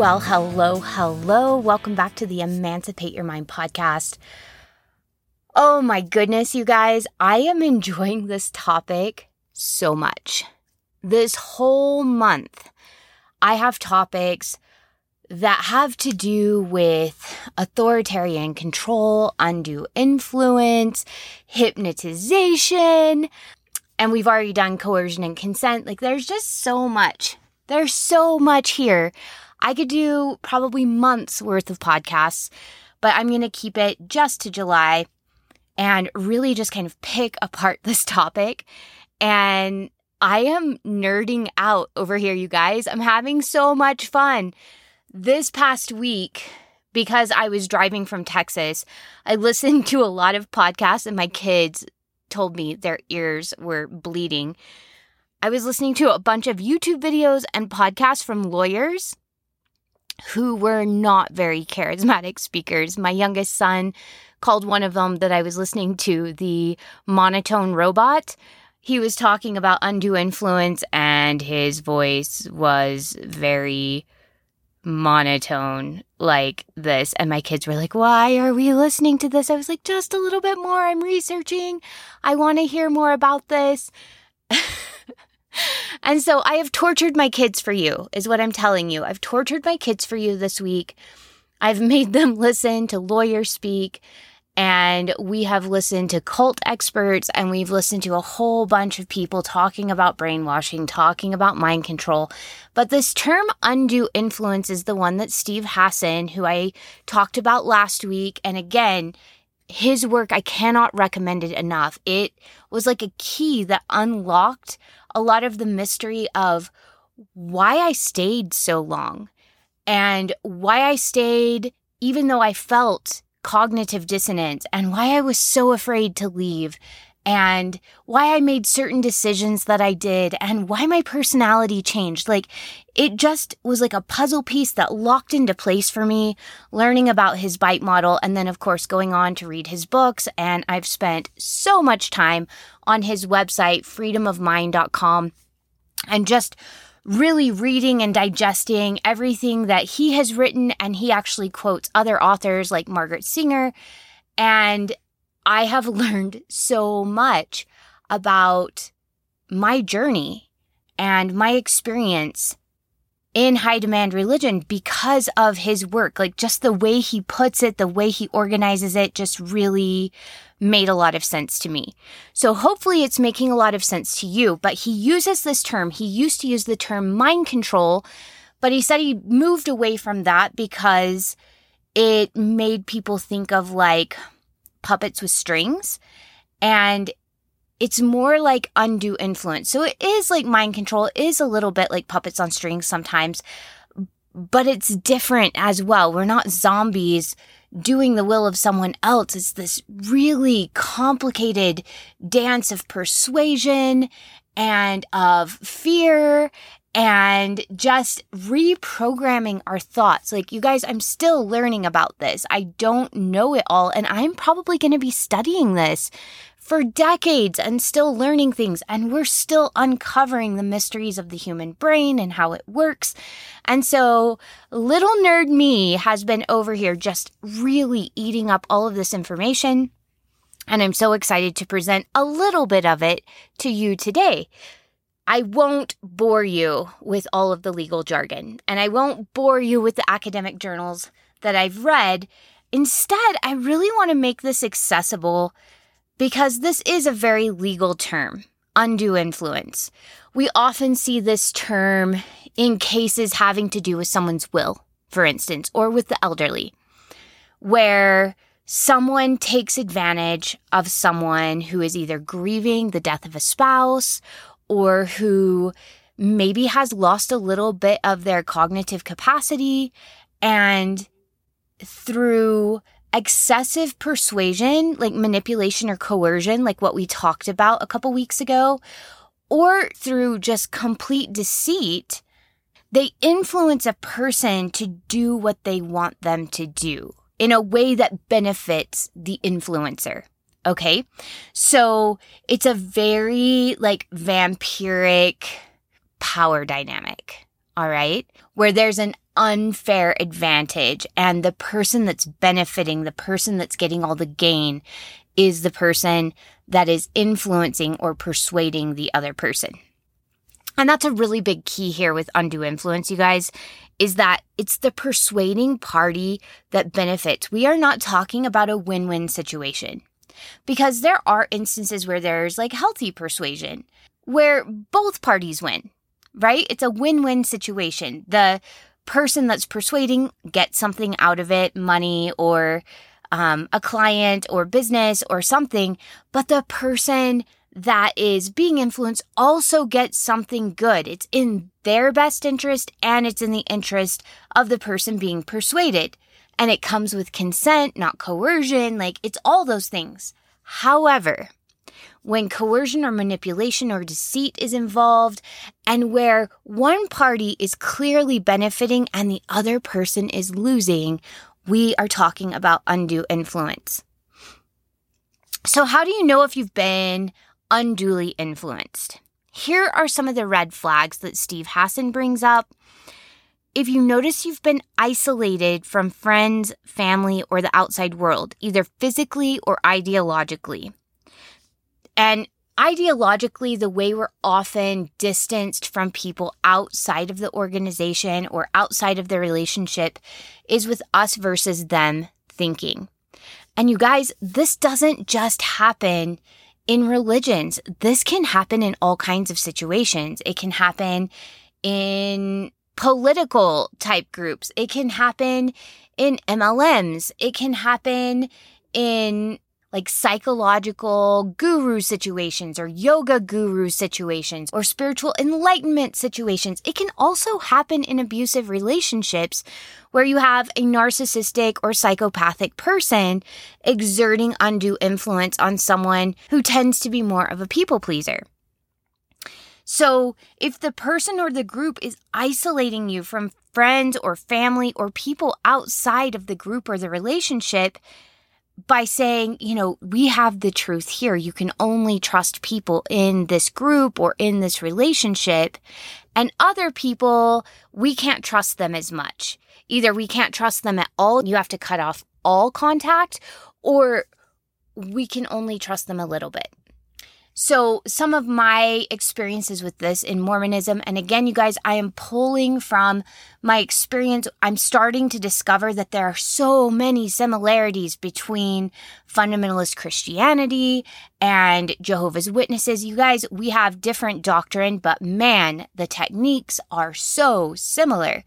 Well, hello, hello. Welcome back to the Emancipate Your Mind podcast. Oh my goodness, you guys, I am enjoying this topic so much. This whole month, I have topics that have to do with authoritarian control, undue influence, hypnotization, and we've already done coercion and consent. Like, there's just so much. There's so much here. I could do probably months worth of podcasts, but I'm going to keep it just to July and really just kind of pick apart this topic. And I am nerding out over here, you guys. I'm having so much fun. This past week, because I was driving from Texas, I listened to a lot of podcasts, and my kids told me their ears were bleeding. I was listening to a bunch of YouTube videos and podcasts from lawyers who were not very charismatic speakers. My youngest son called one of them that I was listening to the monotone robot. He was talking about undue influence, and his voice was very monotone like this. And my kids were like, Why are we listening to this? I was like, Just a little bit more. I'm researching. I want to hear more about this. and so I have tortured my kids for you, is what I'm telling you. I've tortured my kids for you this week. I've made them listen to lawyers speak, and we have listened to cult experts, and we've listened to a whole bunch of people talking about brainwashing, talking about mind control. But this term undue influence is the one that Steve Hassan, who I talked about last week, and again, his work, I cannot recommend it enough. It was like a key that unlocked a lot of the mystery of why I stayed so long and why I stayed even though I felt cognitive dissonance and why I was so afraid to leave and why I made certain decisions that I did and why my personality changed. Like it just was like a puzzle piece that locked into place for me, learning about his bite model and then of course going on to read his books. And I've spent so much time on his website, freedomofmind.com and just really reading and digesting everything that he has written. And he actually quotes other authors like Margaret Singer. And I have learned so much about my journey and my experience in high demand religion because of his work. Like just the way he puts it, the way he organizes it just really made a lot of sense to me. So hopefully it's making a lot of sense to you. But he uses this term. He used to use the term mind control, but he said he moved away from that because it made people think of like puppets with strings. And it's more like undue influence. So it is like mind control, it is a little bit like puppets on strings sometimes, but it's different as well. We're not zombies doing the will of someone else. It's this really complicated dance of persuasion and of fear and just reprogramming our thoughts. Like, you guys, I'm still learning about this. I don't know it all, and I'm probably going to be studying this for decades and still learning things. And we're still uncovering the mysteries of the human brain and how it works. And so, little nerd me has been over here just really eating up all of this information. And I'm so excited to present a little bit of it to you today. I won't bore you with all of the legal jargon, and I won't bore you with the academic journals that I've read. Instead, I really want to make this accessible because this is a very legal term undue influence. We often see this term in cases having to do with someone's will, for instance, or with the elderly, where someone takes advantage of someone who is either grieving the death of a spouse or who maybe has lost a little bit of their cognitive capacity and through excessive persuasion, like manipulation or coercion, like what we talked about a couple weeks ago, or through just complete deceit, they influence a person to do what they want them to do in a way that benefits the influencer. Okay. So it's a very like vampiric power dynamic. All right. Where there's an unfair advantage and the person that's benefiting, the person that's getting all the gain is the person that is influencing or persuading the other person. And that's a really big key here with undue influence, you guys, is that it's the persuading party that benefits. We are not talking about a win win situation because there are instances where there's like healthy persuasion where both parties win, right? It's a win win situation. The person that's persuading gets something out of it, money or um, a client or business or something, but the person that is being influenced also gets something good. It's in their best interest and it's in the interest of the person being persuaded. And it comes with consent, not coercion. Like it's all those things. However, when coercion or manipulation or deceit is involved, and where one party is clearly benefiting and the other person is losing, we are talking about undue influence. So, how do you know if you've been unduly influenced. Here are some of the red flags that Steve Hassan brings up. If you notice you've been isolated from friends, family, or the outside world, either physically or ideologically, and ideologically, the way we're often distanced from people outside of the organization or outside of the relationship is with us versus them thinking. And you guys, this doesn't just happen in religions, this can happen in all kinds of situations. It can happen in political type groups. It can happen in MLMs. It can happen in like psychological guru situations or yoga guru situations or spiritual enlightenment situations. It can also happen in abusive relationships where you have a narcissistic or psychopathic person exerting undue influence on someone who tends to be more of a people pleaser. So, if the person or the group is isolating you from friends or family or people outside of the group or the relationship, by saying, you know, we have the truth here. You can only trust people in this group or in this relationship. And other people, we can't trust them as much. Either we can't trust them at all, you have to cut off all contact, or we can only trust them a little bit. So, some of my experiences with this in Mormonism, and again, you guys, I am pulling from my experience. I'm starting to discover that there are so many similarities between fundamentalist Christianity and Jehovah's Witnesses. You guys, we have different doctrine, but man, the techniques are so similar.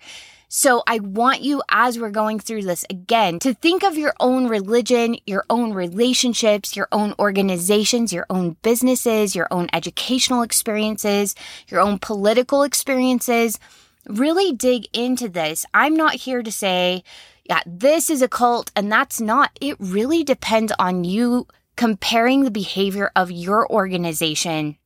So I want you, as we're going through this again, to think of your own religion, your own relationships, your own organizations, your own businesses, your own educational experiences, your own political experiences. Really dig into this. I'm not here to say, yeah, this is a cult and that's not. It really depends on you comparing the behavior of your organization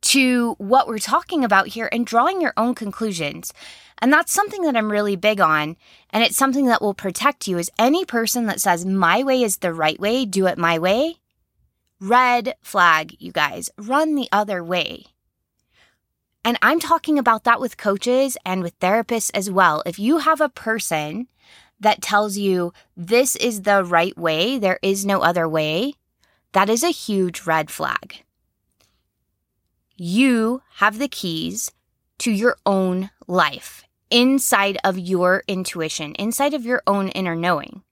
to what we're talking about here and drawing your own conclusions. And that's something that I'm really big on. And it's something that will protect you is any person that says my way is the right way, do it my way. Red flag, you guys, run the other way. And I'm talking about that with coaches and with therapists as well. If you have a person that tells you this is the right way, there is no other way, that is a huge red flag. You have the keys to your own life inside of your intuition, inside of your own inner knowing.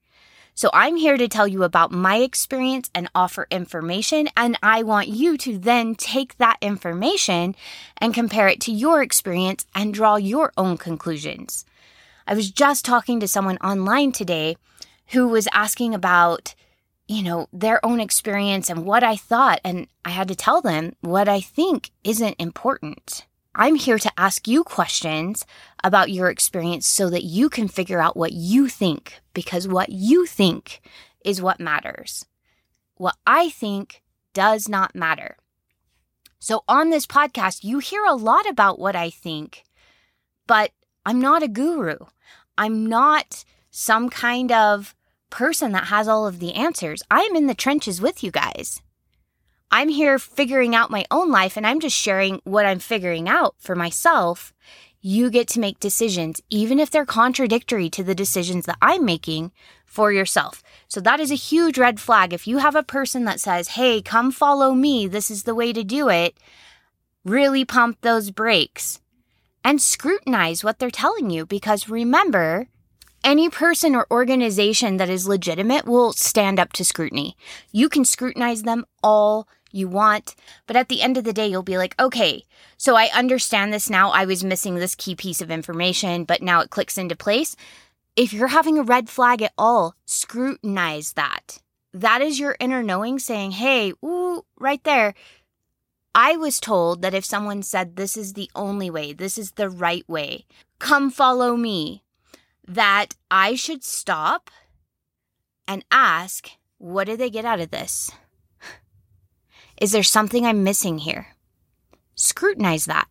So I'm here to tell you about my experience and offer information. And I want you to then take that information and compare it to your experience and draw your own conclusions. I was just talking to someone online today who was asking about, you know, their own experience and what I thought. And I had to tell them what I think isn't important. I'm here to ask you questions about your experience so that you can figure out what you think, because what you think is what matters. What I think does not matter. So, on this podcast, you hear a lot about what I think, but I'm not a guru. I'm not some kind of person that has all of the answers. I'm in the trenches with you guys. I'm here figuring out my own life and I'm just sharing what I'm figuring out for myself. You get to make decisions, even if they're contradictory to the decisions that I'm making for yourself. So that is a huge red flag. If you have a person that says, Hey, come follow me. This is the way to do it. Really pump those brakes and scrutinize what they're telling you because remember, any person or organization that is legitimate will stand up to scrutiny. You can scrutinize them all you want, but at the end of the day, you'll be like, okay, so I understand this now. I was missing this key piece of information, but now it clicks into place. If you're having a red flag at all, scrutinize that. That is your inner knowing saying, hey, ooh, right there. I was told that if someone said, this is the only way, this is the right way, come follow me, that I should stop and ask, what do they get out of this? Is there something I'm missing here? Scrutinize that.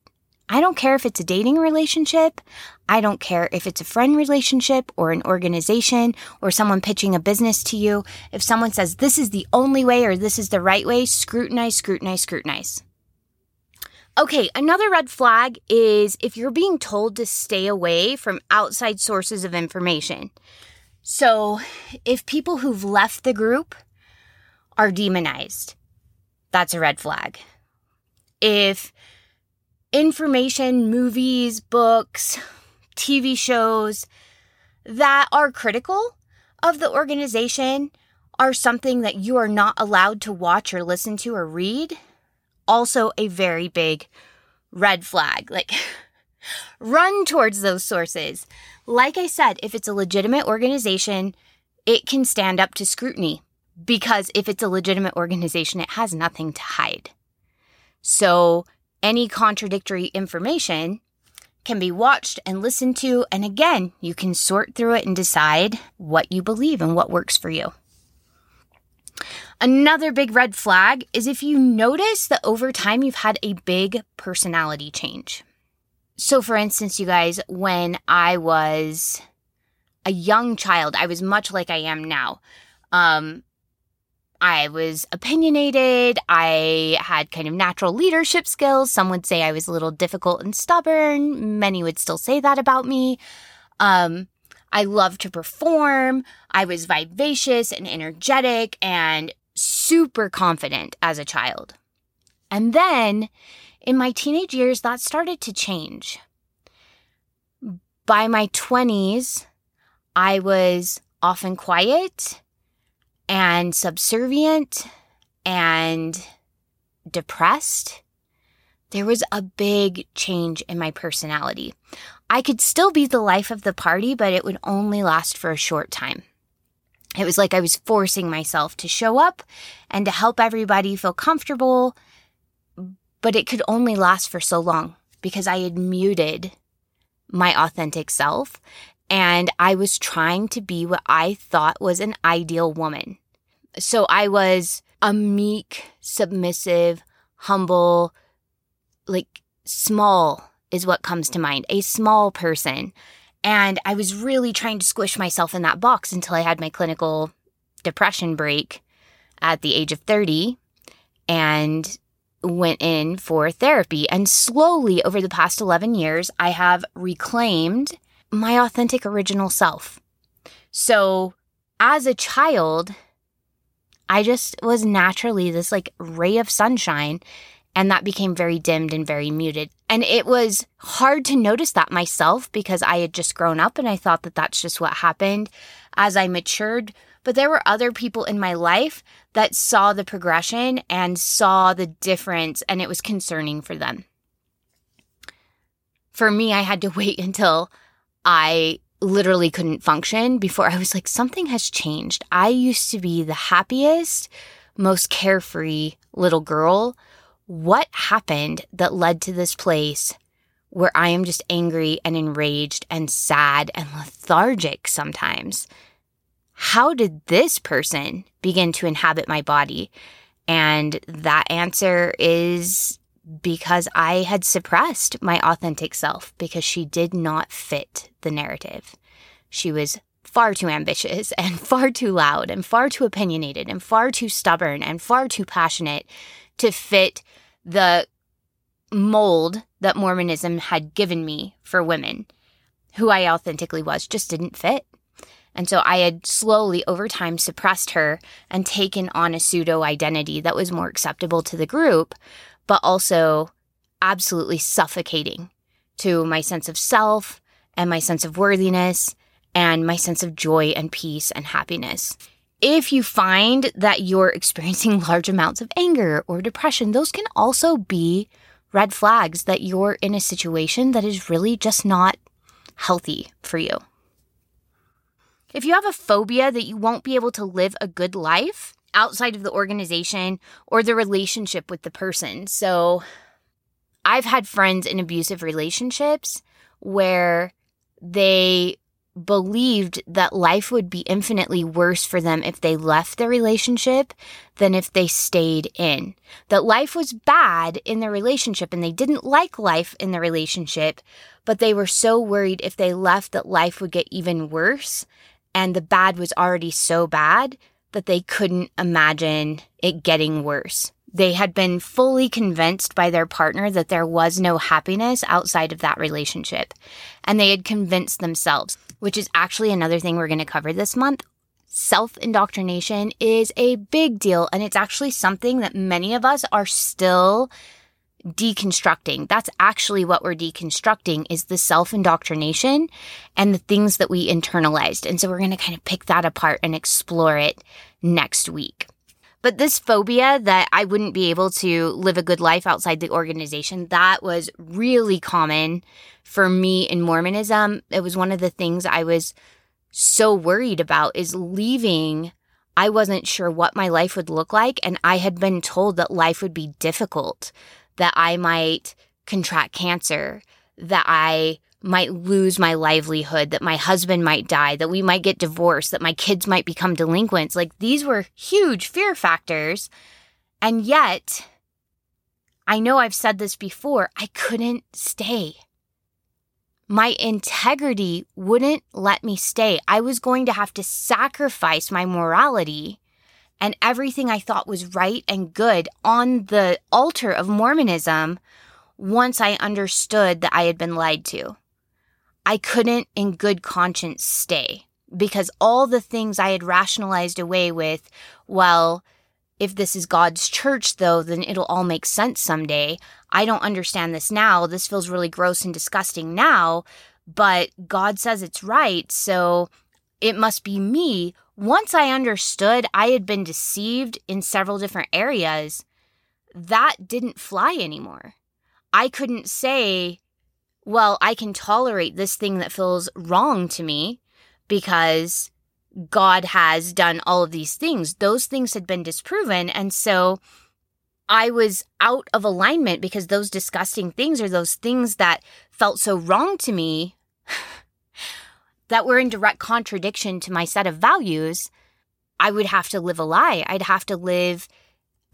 I don't care if it's a dating relationship. I don't care if it's a friend relationship or an organization or someone pitching a business to you. If someone says this is the only way or this is the right way, scrutinize, scrutinize, scrutinize. Okay, another red flag is if you're being told to stay away from outside sources of information. So, if people who've left the group are demonized, that's a red flag. If information, movies, books, TV shows that are critical of the organization are something that you are not allowed to watch or listen to or read, also a very big red flag. Like, run towards those sources. Like I said, if it's a legitimate organization, it can stand up to scrutiny because if it's a legitimate organization, it has nothing to hide. So, any contradictory information can be watched and listened to. And again, you can sort through it and decide what you believe and what works for you. Another big red flag is if you notice that over time you've had a big personality change. So, for instance, you guys, when I was a young child, I was much like I am now. Um, I was opinionated. I had kind of natural leadership skills. Some would say I was a little difficult and stubborn. Many would still say that about me. Um, I loved to perform. I was vivacious and energetic and super confident as a child. And then in my teenage years, that started to change. By my 20s, I was often quiet and subservient and depressed. There was a big change in my personality. I could still be the life of the party, but it would only last for a short time. It was like I was forcing myself to show up and to help everybody feel comfortable, but it could only last for so long because I had muted my authentic self and I was trying to be what I thought was an ideal woman. So I was a meek, submissive, humble, like small is what comes to mind, a small person. And I was really trying to squish myself in that box until I had my clinical depression break at the age of 30 and went in for therapy. And slowly over the past 11 years, I have reclaimed my authentic original self. So as a child, I just was naturally this like ray of sunshine and that became very dimmed and very muted. And it was hard to notice that myself because I had just grown up and I thought that that's just what happened as I matured. But there were other people in my life that saw the progression and saw the difference, and it was concerning for them. For me, I had to wait until I literally couldn't function before I was like, something has changed. I used to be the happiest, most carefree little girl. What happened that led to this place where I am just angry and enraged and sad and lethargic sometimes? How did this person begin to inhabit my body? And that answer is because I had suppressed my authentic self because she did not fit the narrative. She was far too ambitious and far too loud and far too opinionated and far too stubborn and far too passionate to fit the mold that Mormonism had given me for women. Who I authentically was just didn't fit. And so I had slowly over time suppressed her and taken on a pseudo identity that was more acceptable to the group, but also absolutely suffocating to my sense of self and my sense of worthiness and my sense of joy and peace and happiness. If you find that you're experiencing large amounts of anger or depression, those can also be red flags that you're in a situation that is really just not healthy for you. If you have a phobia that you won't be able to live a good life, outside of the organization or the relationship with the person. So I've had friends in abusive relationships where they believed that life would be infinitely worse for them if they left the relationship than if they stayed in. That life was bad in the relationship and they didn't like life in the relationship, but they were so worried if they left that life would get even worse and the bad was already so bad that they couldn't imagine it getting worse. They had been fully convinced by their partner that there was no happiness outside of that relationship. And they had convinced themselves, which is actually another thing we're going to cover this month. Self indoctrination is a big deal, and it's actually something that many of us are still deconstructing. That's actually what we're deconstructing is the self indoctrination and the things that we internalized. And so we're going to kind of pick that apart and explore it next week. But this phobia that I wouldn't be able to live a good life outside the organization, that was really common for me in Mormonism. It was one of the things I was so worried about is leaving. I wasn't sure what my life would look like. And I had been told that life would be difficult, that I might contract cancer, that I might lose my livelihood, that my husband might die, that we might get divorced, that my kids might become delinquents. Like these were huge fear factors. And yet, I know I've said this before, I couldn't stay. My integrity wouldn't let me stay. I was going to have to sacrifice my morality and everything I thought was right and good on the altar of Mormonism once I understood that I had been lied to. I couldn't, in good conscience, stay because all the things I had rationalized away with, well, if this is God's church, though, then it'll all make sense someday. I don't understand this now. This feels really gross and disgusting now, but God says it's right. So it must be me once I understood I had been deceived in several different areas, that didn't fly anymore. I couldn't say, well, I can tolerate this thing that feels wrong to me because God has done all of these things. Those things had been disproven. And so I was out of alignment because those disgusting things or those things that felt so wrong to me that were in direct contradiction to my set of values, I would have to live a lie. I'd have to live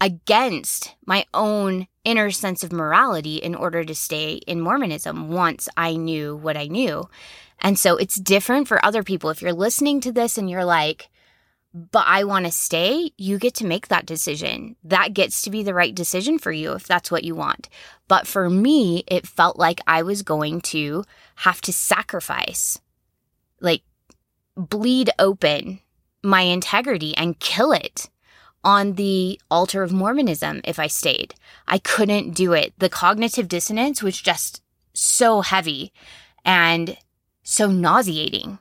against my own inner sense of morality in order to stay in Mormonism once I knew what I knew. And so it's different for other people. If you're listening to this and you're like, but I want to stay, you get to make that decision. That gets to be the right decision for you if that's what you want. But for me, it felt like I was going to have to sacrifice like bleed open my integrity and kill it on the altar of Mormonism if I stayed. I couldn't do it. The cognitive dissonance was just so heavy and so nauseating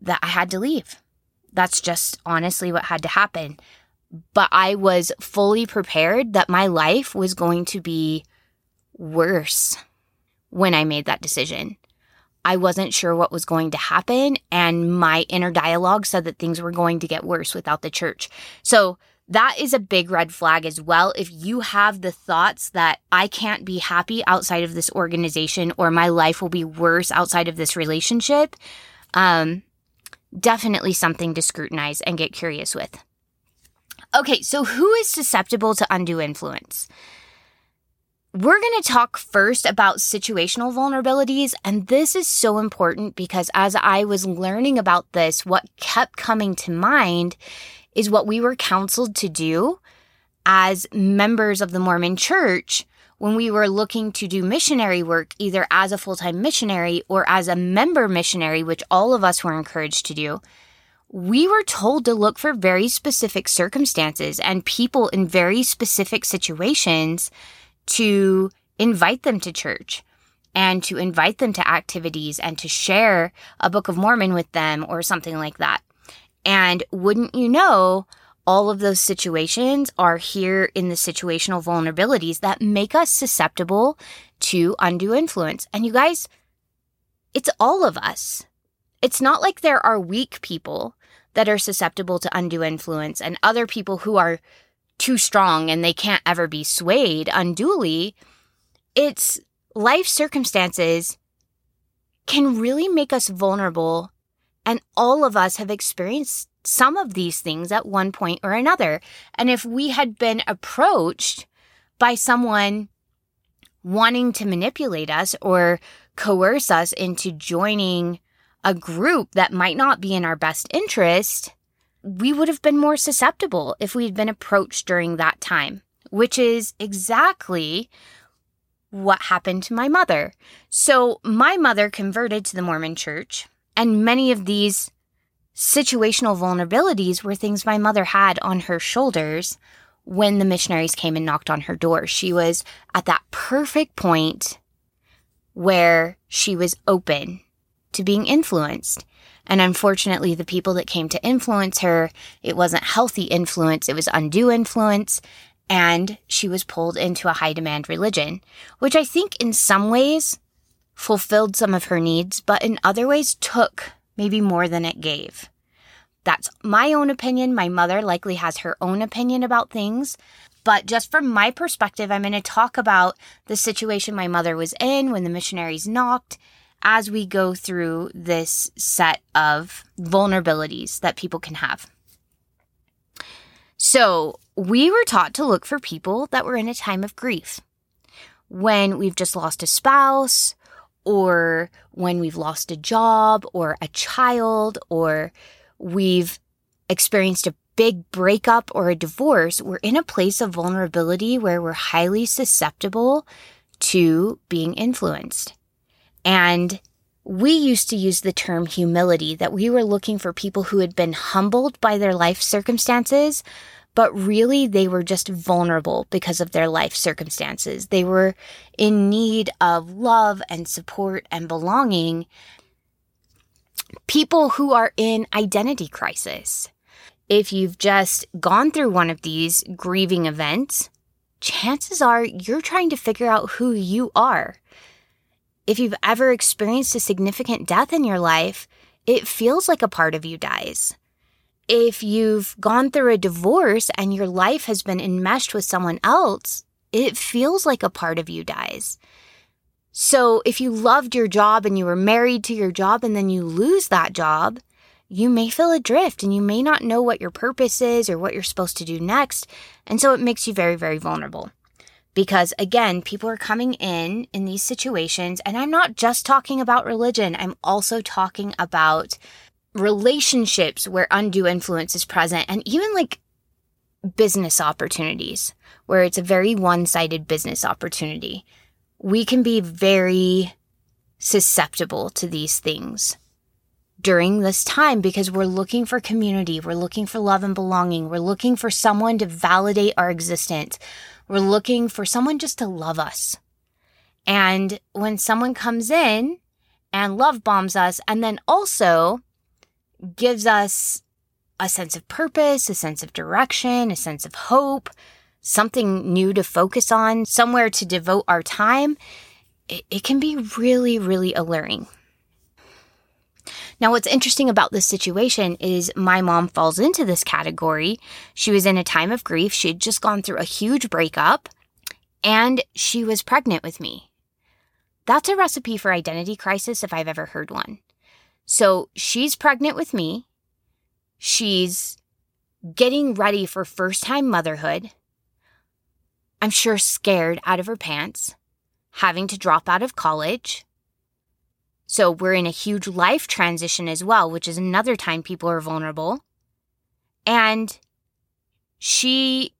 that I had to leave. That's just honestly what had to happen. But I was fully prepared that my life was going to be worse when I made that decision. I wasn't sure what was going to happen. And my inner dialogue said that things were going to get worse without the church. So that is a big red flag as well. If you have the thoughts that I can't be happy outside of this organization or my life will be worse outside of this relationship, um, definitely something to scrutinize and get curious with. Okay, so who is susceptible to undue influence? We're going to talk first about situational vulnerabilities. And this is so important because as I was learning about this, what kept coming to mind is what we were counseled to do as members of the Mormon church when we were looking to do missionary work, either as a full time missionary or as a member missionary, which all of us were encouraged to do. We were told to look for very specific circumstances and people in very specific situations to invite them to church and to invite them to activities and to share a Book of Mormon with them or something like that. And wouldn't you know, all of those situations are here in the situational vulnerabilities that make us susceptible to undue influence. And you guys, it's all of us. It's not like there are weak people that are susceptible to undue influence and other people who are too strong and they can't ever be swayed unduly. It's life circumstances can really make us vulnerable. And all of us have experienced some of these things at one point or another. And if we had been approached by someone wanting to manipulate us or coerce us into joining a group that might not be in our best interest, we would have been more susceptible if we had been approached during that time, which is exactly what happened to my mother. So, my mother converted to the Mormon church, and many of these situational vulnerabilities were things my mother had on her shoulders when the missionaries came and knocked on her door. She was at that perfect point where she was open to being influenced. And unfortunately, the people that came to influence her, it wasn't healthy influence, it was undue influence. And she was pulled into a high demand religion, which I think in some ways fulfilled some of her needs, but in other ways took maybe more than it gave. That's my own opinion. My mother likely has her own opinion about things. But just from my perspective, I'm going to talk about the situation my mother was in when the missionaries knocked as we go through this set of vulnerabilities that people can have. So, we were taught to look for people that were in a time of grief. When we've just lost a spouse, or when we've lost a job, or a child, or we've experienced a big breakup or a divorce, we're in a place of vulnerability where we're highly susceptible to being influenced. And we used to use the term humility, that we were looking for people who had been humbled by their life circumstances, but really they were just vulnerable because of their life circumstances. They were in need of love and support and belonging. People who are in identity crisis. If you've just gone through one of these grieving events, chances are you're trying to figure out who you are if you've ever experienced a significant death in your life, it feels like a part of you dies. If you've gone through a divorce and your life has been enmeshed with someone else, it feels like a part of you dies. So if you loved your job and you were married to your job and then you lose that job, you may feel adrift and you may not know what your purpose is or what you're supposed to do next. And so it makes you very, very vulnerable because again, people are coming in in these situations. And I'm not just talking about religion, I'm also talking about relationships where undue influence is present and even like business opportunities where it's a very one sided business opportunity. We can be very susceptible to these things during this time because we're looking for community, we're looking for love and belonging, we're looking for someone to validate our existence. We're looking for someone just to love us. And when someone comes in and love bombs us and then also gives us a sense of purpose, a sense of direction, a sense of hope, something new to focus on, somewhere to devote our time, it, it can be really, really alluring. Now, what's interesting about this situation is my mom falls into this category. She was in a time of grief. She had just gone through a huge breakup and she was pregnant with me. That's a recipe for identity crisis if I've ever heard one. So she's pregnant with me. She's getting ready for first time motherhood. I'm sure scared out of her pants, having to drop out of college. So we're in a huge life transition as well, which is another time people are vulnerable. And she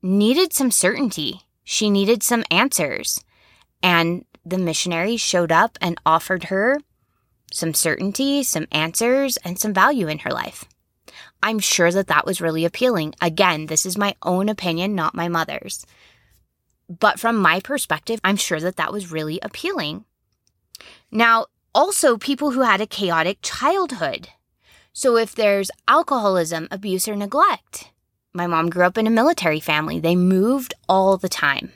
needed some certainty. She needed some answers. And the missionary showed up and offered her some certainty, some answers, and some value in her life. I'm sure that that was really appealing. Again, this is my own opinion, not my mother's. But from my perspective, I'm sure that that was really appealing. Now, also people who had a chaotic childhood. So if there's alcoholism, abuse, or neglect, my mom grew up in a military family. They moved all the time.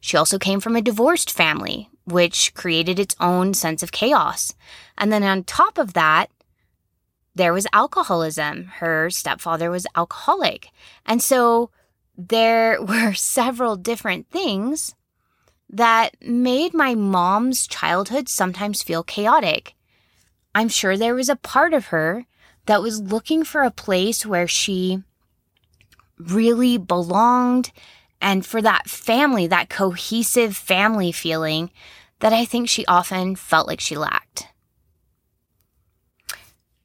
She also came from a divorced family, which created its own sense of chaos. And then on top of that, there was alcoholism. Her stepfather was alcoholic. And so there were several different things that made my mom's childhood sometimes feel chaotic. I'm sure there was a part of her that was looking for a place where she really belonged and for that family, that cohesive family feeling that I think she often felt like she lacked.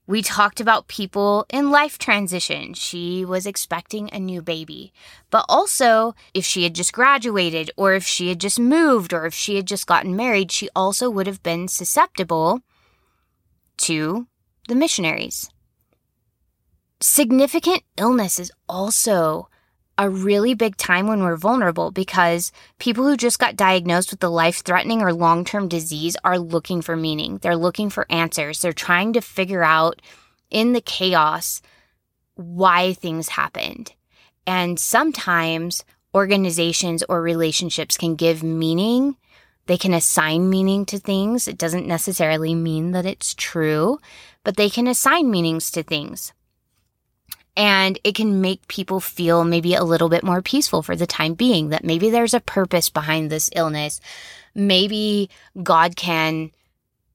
We talked about people in life transition. She was expecting a new baby. But also, if she had just graduated, or if she had just moved, or if she had just gotten married, she also would have been susceptible to the missionaries. Significant illness is also a really big time when we're vulnerable because people who just got diagnosed with a life threatening or long term disease are looking for meaning. They're looking for answers. They're trying to figure out in the chaos why things happened. And sometimes organizations or relationships can give meaning. They can assign meaning to things. It doesn't necessarily mean that it's true, but they can assign meanings to things and it can make people feel maybe a little bit more peaceful for the time being that maybe there's a purpose behind this illness. Maybe God can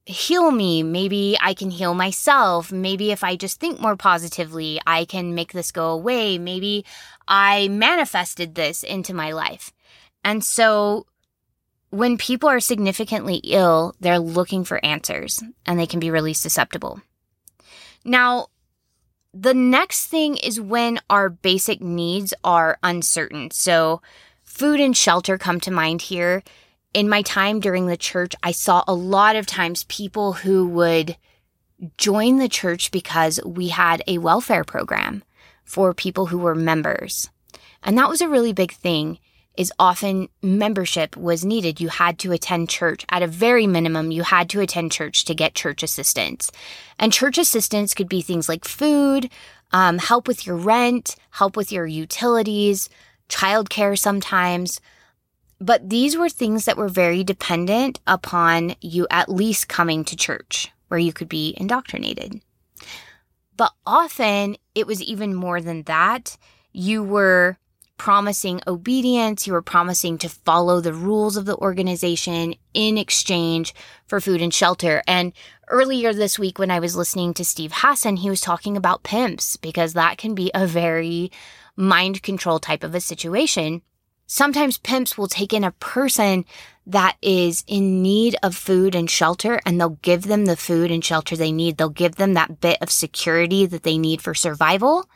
heal me. Maybe I can heal myself. Maybe if I just think more positively, I can make this go away. Maybe I manifested this into my life. And so when people are significantly ill, they're looking for answers and they can be really susceptible. Now, the next thing is when our basic needs are uncertain. So, food and shelter come to mind here. In my time during the church, I saw a lot of times people who would join the church because we had a welfare program for people who were members. And that was a really big thing is often membership was needed. You had to attend church. At a very minimum, you had to attend church to get church assistance. And church assistance could be things like food, um, help with your rent, help with your utilities, childcare sometimes. But these were things that were very dependent upon you at least coming to church where you could be indoctrinated. But often it was even more than that. You were promising obedience, you were promising to follow the rules of the organization in exchange for food and shelter. And earlier this week, when I was listening to Steve Hassan, he was talking about pimps because that can be a very mind control type of a situation. Sometimes pimps will take in a person that is in need of food and shelter and they'll give them the food and shelter they need. They'll give them that bit of security that they need for survival.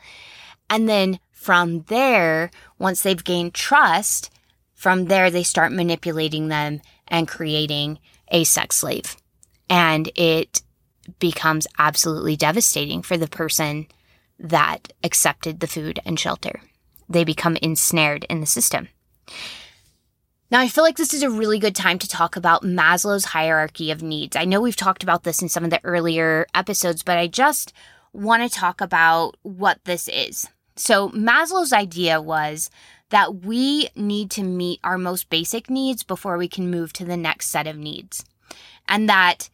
And then from there, once they've gained trust, from there they start manipulating them and creating a sex slave. And it becomes absolutely devastating for the person that accepted the food and shelter. They become ensnared in the system. Now, I feel like this is a really good time to talk about Maslow's hierarchy of needs. I know we've talked about this in some of the earlier episodes, but I just want to talk about what this is. So Maslow's idea was that we need to meet our most basic needs before we can move to the next set of needs. And that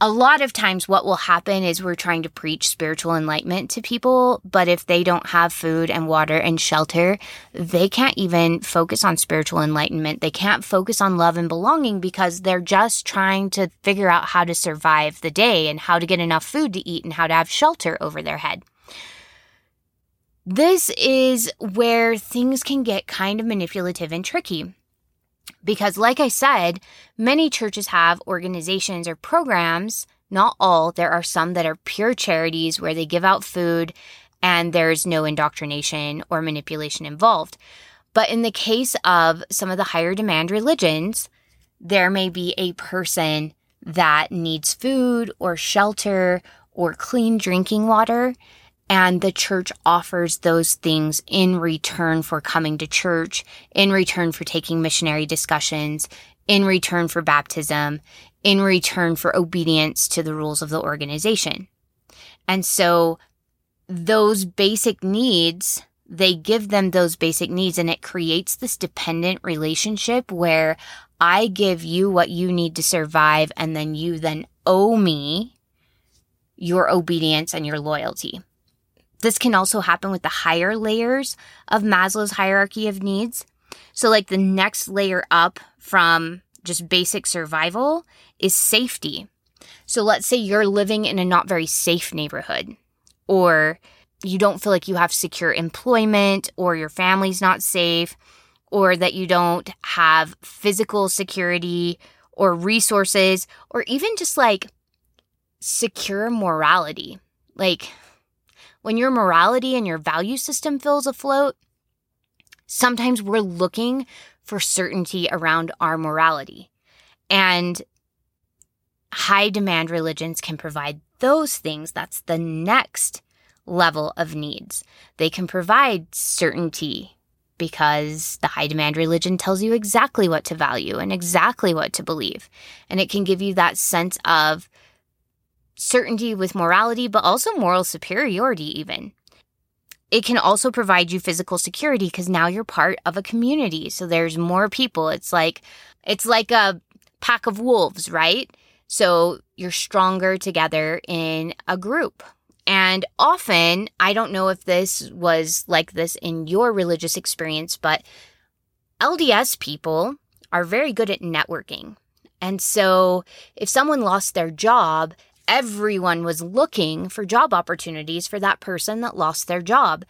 a lot of times what will happen is we're trying to preach spiritual enlightenment to people, but if they don't have food and water and shelter, they can't even focus on spiritual enlightenment. They can't focus on love and belonging because they're just trying to figure out how to survive the day and how to get enough food to eat and how to have shelter over their head. This is where things can get kind of manipulative and tricky. Because, like I said, many churches have organizations or programs, not all, there are some that are pure charities where they give out food and there's no indoctrination or manipulation involved. But in the case of some of the higher demand religions, there may be a person that needs food or shelter or clean drinking water and the church offers those things in return for coming to church, in return for taking missionary discussions, in return for baptism, in return for obedience to the rules of the organization. And so those basic needs, they give them those basic needs and it creates this dependent relationship where I give you what you need to survive and then you then owe me your obedience and your loyalty. This can also happen with the higher layers of Maslow's hierarchy of needs. So, like the next layer up from just basic survival is safety. So, let's say you're living in a not very safe neighborhood, or you don't feel like you have secure employment, or your family's not safe, or that you don't have physical security or resources, or even just like secure morality. Like, when your morality and your value system feels afloat, sometimes we're looking for certainty around our morality. And high demand religions can provide those things. That's the next level of needs. They can provide certainty because the high demand religion tells you exactly what to value and exactly what to believe. And it can give you that sense of certainty with morality, but also moral superiority, even. It can also provide you physical security because now you're part of a community. So there's more people. It's like, it's like a pack of wolves, right? So you're stronger together in a group. And often, I don't know if this was like this in your religious experience, but LDS people are very good at networking. And so if someone lost their job, everyone was looking for job opportunities for that person that lost their job.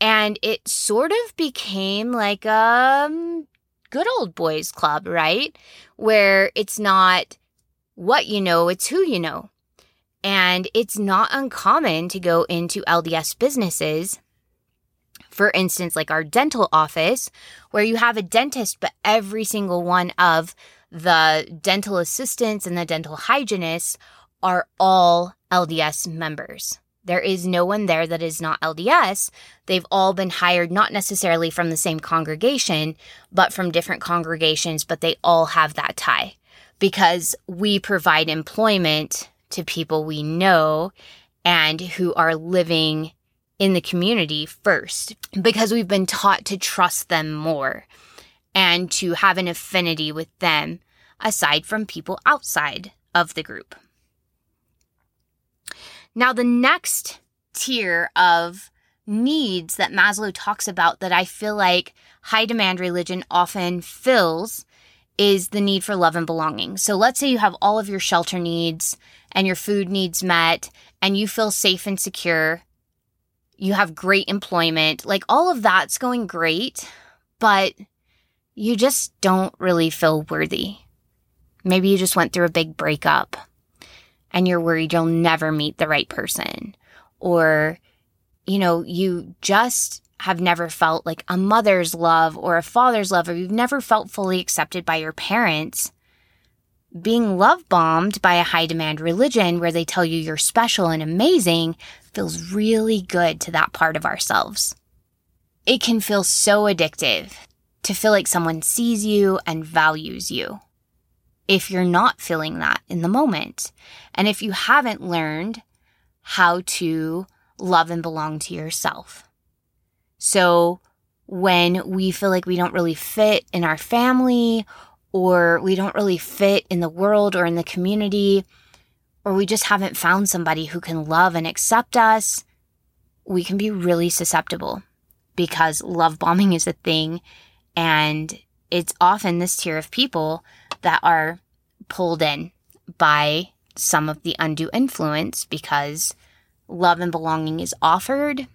And it sort of became like a um, good old boys club, right? Where it's not what you know, it's who you know. And it's not uncommon to go into LDS businesses. For instance, like our dental office, where you have a dentist, but every single one of the dental assistants and the dental hygienists are all LDS members. There is no one there that is not LDS. They've all been hired not necessarily from the same congregation, but from different congregations, but they all have that tie because we provide employment to people we know and who are living in the community first because we've been taught to trust them more and to have an affinity with them aside from people outside of the group. Now, the next tier of needs that Maslow talks about that I feel like high demand religion often fills is the need for love and belonging. So let's say you have all of your shelter needs and your food needs met and you feel safe and secure. You have great employment. Like all of that's going great, but you just don't really feel worthy. Maybe you just went through a big breakup and you're worried you'll never meet the right person. Or, you know, you just have never felt like a mother's love or a father's love, or you've never felt fully accepted by your parents. Being love bombed by a high demand religion where they tell you you're special and amazing feels really good to that part of ourselves. It can feel so addictive to feel like someone sees you and values you if you're not feeling that in the moment. And if you haven't learned how to love and belong to yourself. So when we feel like we don't really fit in our family or we don't really fit in the world or in the community, or we just haven't found somebody who can love and accept us, we can be really susceptible because love bombing is a thing. And it's often this tier of people that are pulled in by some of the undue influence because love and belonging is offered.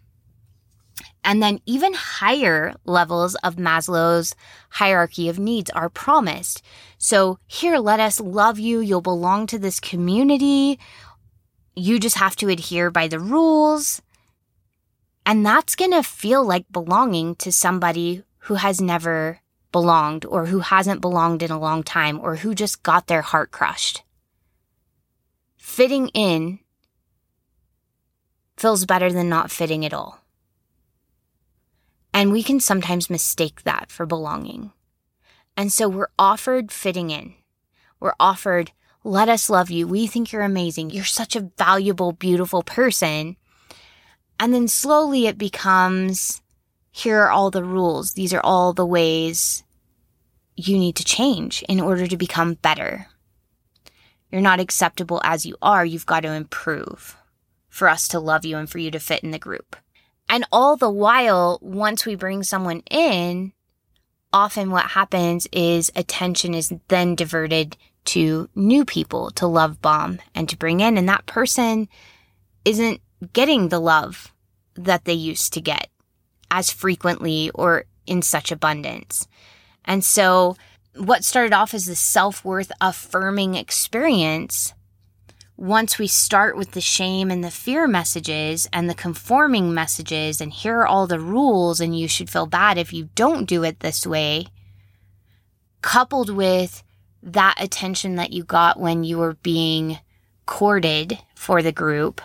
And then even higher levels of Maslow's hierarchy of needs are promised. So here, let us love you. You'll belong to this community. You just have to adhere by the rules. And that's going to feel like belonging to somebody who has never belonged or who hasn't belonged in a long time or who just got their heart crushed. Fitting in feels better than not fitting at all. And we can sometimes mistake that for belonging. And so we're offered fitting in. We're offered, let us love you. We think you're amazing. You're such a valuable, beautiful person. And then slowly it becomes, here are all the rules. These are all the ways you need to change in order to become better. You're not acceptable as you are. You've got to improve for us to love you and for you to fit in the group. And all the while, once we bring someone in, often what happens is attention is then diverted to new people to love bomb and to bring in. And that person isn't getting the love that they used to get as frequently or in such abundance. And so what started off as a self-worth affirming experience once we start with the shame and the fear messages and the conforming messages and here are all the rules and you should feel bad if you don't do it this way coupled with that attention that you got when you were being courted for the group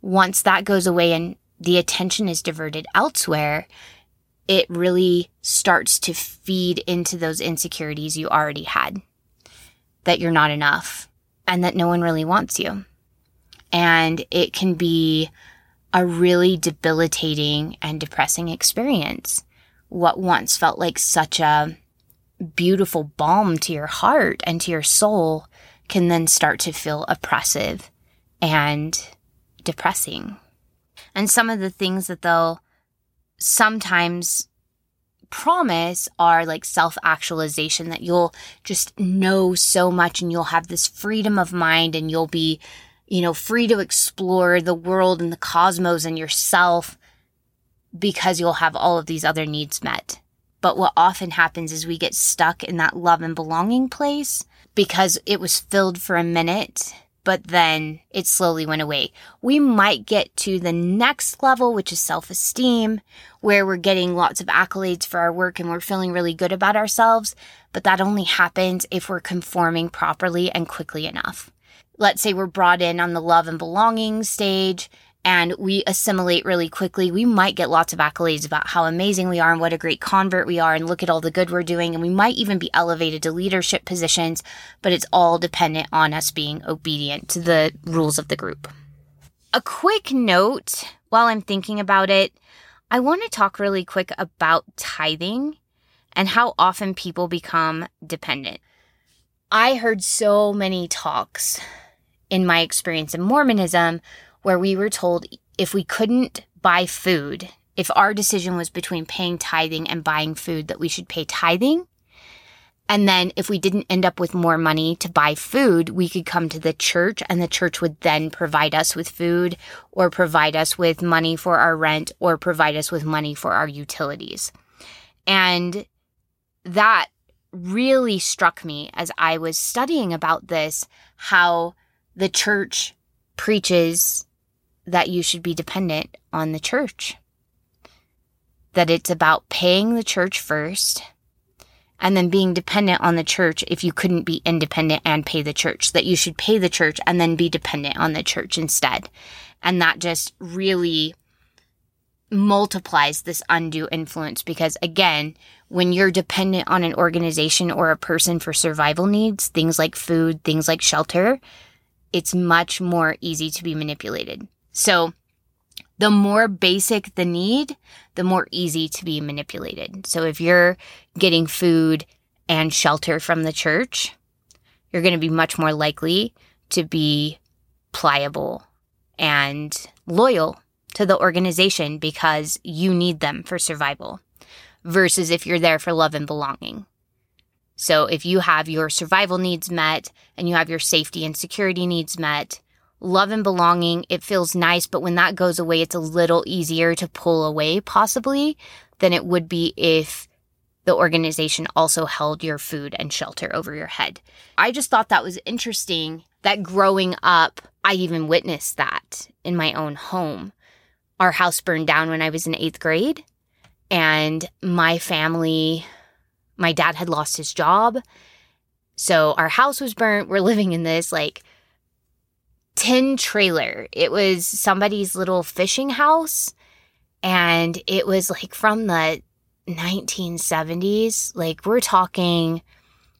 once that goes away and the attention is diverted elsewhere it really starts to feed into those insecurities you already had that you're not enough and that no one really wants you. And it can be a really debilitating and depressing experience. What once felt like such a beautiful balm to your heart and to your soul can then start to feel oppressive and depressing. And some of the things that they'll sometimes promise are like self actualization that you'll just know so much and you'll have this freedom of mind and you'll be, you know, free to explore the world and the cosmos and yourself because you'll have all of these other needs met. But what often happens is we get stuck in that love and belonging place because it was filled for a minute but then it slowly went away. We might get to the next level, which is self esteem, where we're getting lots of accolades for our work and we're feeling really good about ourselves. But that only happens if we're conforming properly and quickly enough. Let's say we're brought in on the love and belonging stage and we assimilate really quickly, we might get lots of accolades about how amazing we are and what a great convert we are and look at all the good we're doing. And we might even be elevated to leadership positions, but it's all dependent on us being obedient to the rules of the group. A quick note while I'm thinking about it, I want to talk really quick about tithing and how often people become dependent. I heard so many talks in my experience in Mormonism where we were told if we couldn't buy food, if our decision was between paying tithing and buying food, that we should pay tithing. And then if we didn't end up with more money to buy food, we could come to the church and the church would then provide us with food or provide us with money for our rent or provide us with money for our utilities. And that really struck me as I was studying about this, how the church preaches that you should be dependent on the church. That it's about paying the church first and then being dependent on the church if you couldn't be independent and pay the church. That you should pay the church and then be dependent on the church instead. And that just really multiplies this undue influence because again, when you're dependent on an organization or a person for survival needs, things like food, things like shelter, it's much more easy to be manipulated. So the more basic the need, the more easy to be manipulated. So if you're getting food and shelter from the church, you're going to be much more likely to be pliable and loyal to the organization because you need them for survival versus if you're there for love and belonging. So if you have your survival needs met and you have your safety and security needs met, love and belonging, it feels nice, but when that goes away, it's a little easier to pull away possibly than it would be if the organization also held your food and shelter over your head. I just thought that was interesting that growing up, I even witnessed that in my own home. Our house burned down when I was in eighth grade, and my family, my dad had lost his job. So our house was burnt. We're living in this like tin trailer. It was somebody's little fishing house. And it was like from the 1970s. Like we're talking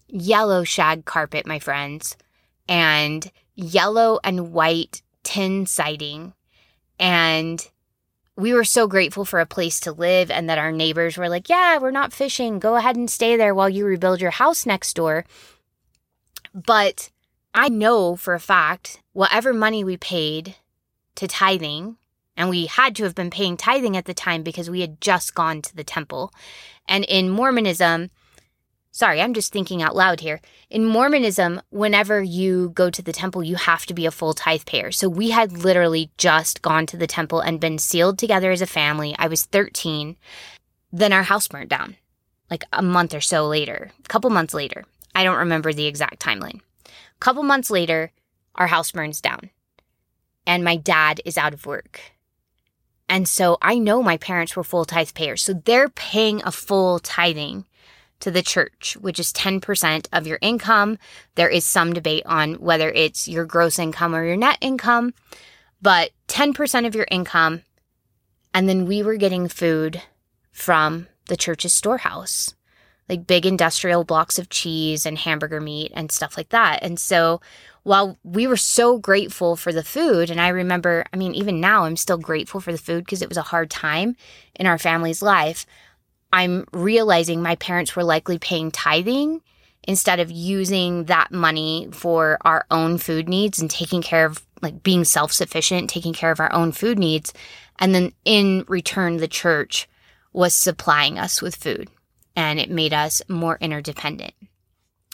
yellow shag carpet, my friends, and yellow and white tin siding. And we were so grateful for a place to live and that our neighbors were like, Yeah, we're not fishing. Go ahead and stay there while you rebuild your house next door. But I know for a fact, whatever money we paid to tithing and we had to have been paying tithing at the time because we had just gone to the temple. And in Mormonism, sorry, I'm just thinking out loud here. In Mormonism, whenever you go to the temple, you have to be a full tithe payer. So we had literally just gone to the temple and been sealed together as a family. I was 13. Then our house burnt down like a month or so later, a couple months later. I don't remember the exact timeline. Couple months later, our house burns down and my dad is out of work. And so I know my parents were full tithe payers. So they're paying a full tithing to the church, which is 10% of your income. There is some debate on whether it's your gross income or your net income, but 10% of your income. And then we were getting food from the church's storehouse, like big industrial blocks of cheese and hamburger meat and stuff like that. And so while we were so grateful for the food, and I remember, I mean, even now I'm still grateful for the food because it was a hard time in our family's life. I'm realizing my parents were likely paying tithing instead of using that money for our own food needs and taking care of like being self sufficient, taking care of our own food needs. And then in return, the church was supplying us with food and it made us more interdependent.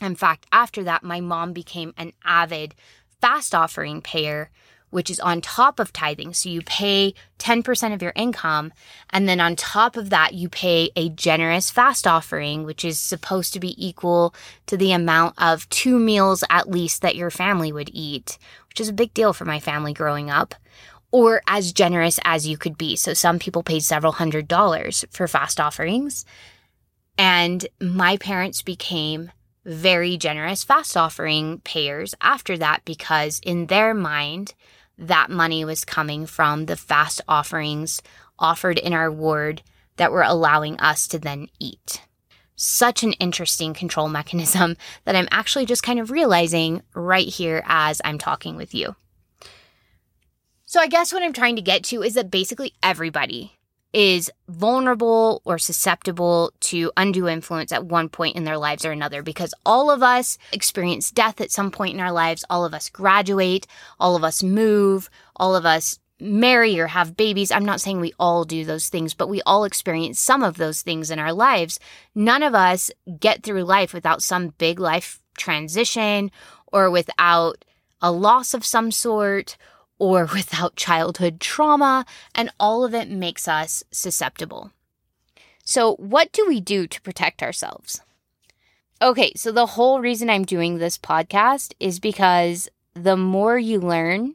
In fact, after that, my mom became an avid fast offering payer, which is on top of tithing. So you pay 10% of your income. And then on top of that, you pay a generous fast offering, which is supposed to be equal to the amount of two meals at least that your family would eat, which is a big deal for my family growing up. Or as generous as you could be. So some people paid several hundred dollars for fast offerings. And my parents became very generous fast offering payers after that because in their mind, that money was coming from the fast offerings offered in our ward that were allowing us to then eat. Such an interesting control mechanism that I'm actually just kind of realizing right here as I'm talking with you. So, I guess what I'm trying to get to is that basically everybody is vulnerable or susceptible to undue influence at one point in their lives or another because all of us experience death at some point in our lives. All of us graduate, all of us move, all of us marry or have babies. I'm not saying we all do those things, but we all experience some of those things in our lives. None of us get through life without some big life transition or without a loss of some sort or without childhood trauma, and all of it makes us susceptible. So, what do we do to protect ourselves? Okay, so the whole reason I'm doing this podcast is because the more you learn,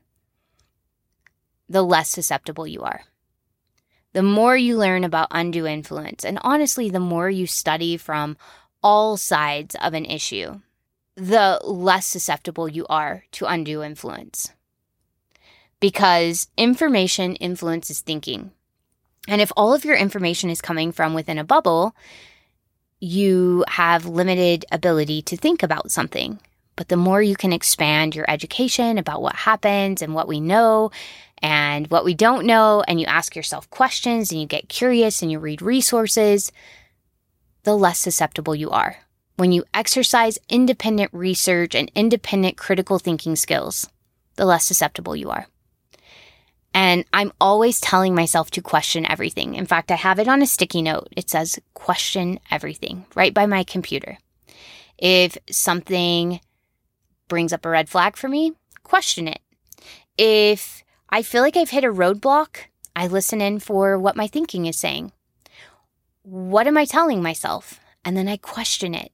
the less susceptible you are. The more you learn about undue influence, and honestly, the more you study from all sides of an issue, the less susceptible you are to undue influence because information influences thinking. And if all of your information is coming from within a bubble, you have limited ability to think about something. But the more you can expand your education about what happens and what we know and what we don't know, and you ask yourself questions and you get curious and you read resources, the less susceptible you are when you exercise independent research and independent critical thinking skills the less susceptible you are. And I'm always telling myself to question everything. In fact, I have it on a sticky note. It says question everything right by my computer. If something brings up a red flag for me, question it. If I feel like I've hit a roadblock, I listen in for what my thinking is saying. What am I telling myself? And then I question it.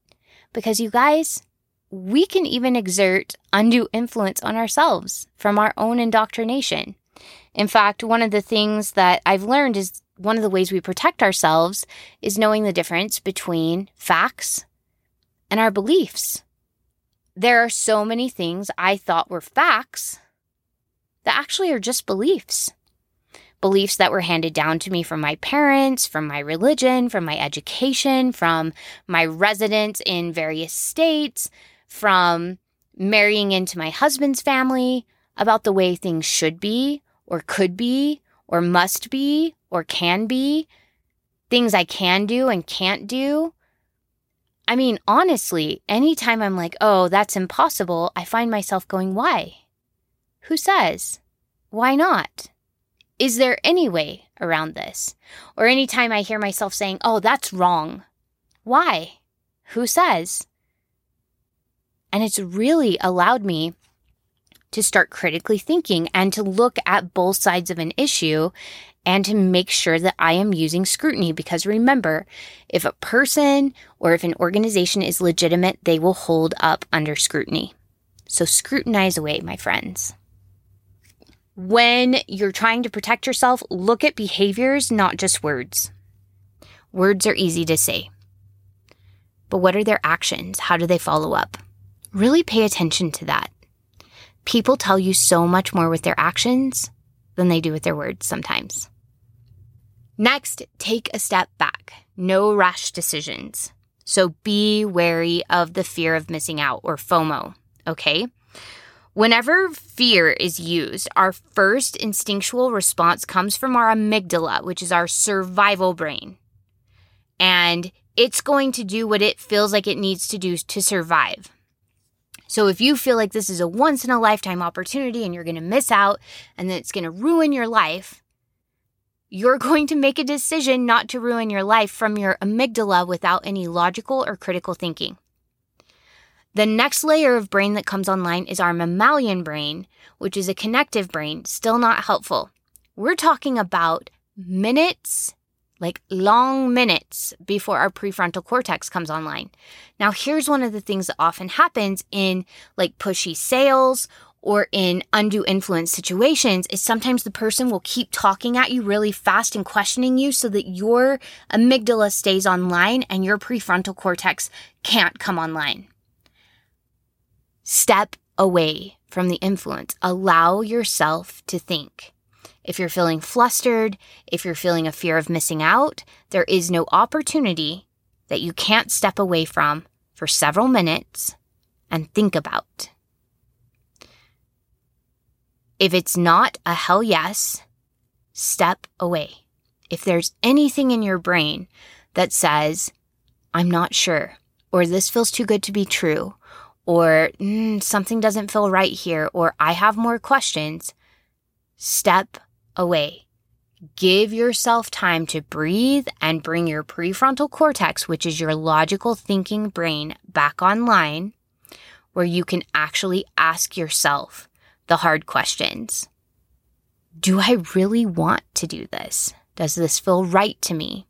Because you guys, we can even exert undue influence on ourselves from our own indoctrination. In fact, one of the things that I've learned is one of the ways we protect ourselves is knowing the difference between facts and our beliefs. There are so many things I thought were facts that actually are just beliefs. Beliefs that were handed down to me from my parents, from my religion, from my education, from my residence in various states, from marrying into my husband's family about the way things should be, or could be, or must be, or can be, things I can do and can't do. I mean, honestly, anytime I'm like, oh, that's impossible, I find myself going, why? Who says? Why not? Is there any way around this? Or anytime I hear myself saying, oh, that's wrong. Why? Who says? And it's really allowed me to start critically thinking and to look at both sides of an issue and to make sure that I am using scrutiny. Because remember, if a person or if an organization is legitimate, they will hold up under scrutiny. So scrutinize away, my friends. When you're trying to protect yourself, look at behaviors, not just words. Words are easy to say. But what are their actions? How do they follow up? Really pay attention to that. People tell you so much more with their actions than they do with their words sometimes. Next, take a step back. No rash decisions. So be wary of the fear of missing out or FOMO, okay? Whenever fear is used, our first instinctual response comes from our amygdala, which is our survival brain. And it's going to do what it feels like it needs to do to survive. So if you feel like this is a once in a lifetime opportunity and you're going to miss out and that it's going to ruin your life, you're going to make a decision not to ruin your life from your amygdala without any logical or critical thinking. The next layer of brain that comes online is our mammalian brain, which is a connective brain, still not helpful. We're talking about minutes like long minutes before our prefrontal cortex comes online. Now, here's one of the things that often happens in like pushy sales or in undue influence situations is sometimes the person will keep talking at you really fast and questioning you so that your amygdala stays online and your prefrontal cortex can't come online. Step away from the influence. Allow yourself to think. If you're feeling flustered, if you're feeling a fear of missing out, there is no opportunity that you can't step away from for several minutes and think about. If it's not a hell yes, step away. If there's anything in your brain that says, I'm not sure, or this feels too good to be true, or mm, something doesn't feel right here, or I have more questions, step away. Give yourself time to breathe and bring your prefrontal cortex, which is your logical thinking brain, back online where you can actually ask yourself the hard questions. Do I really want to do this? Does this feel right to me?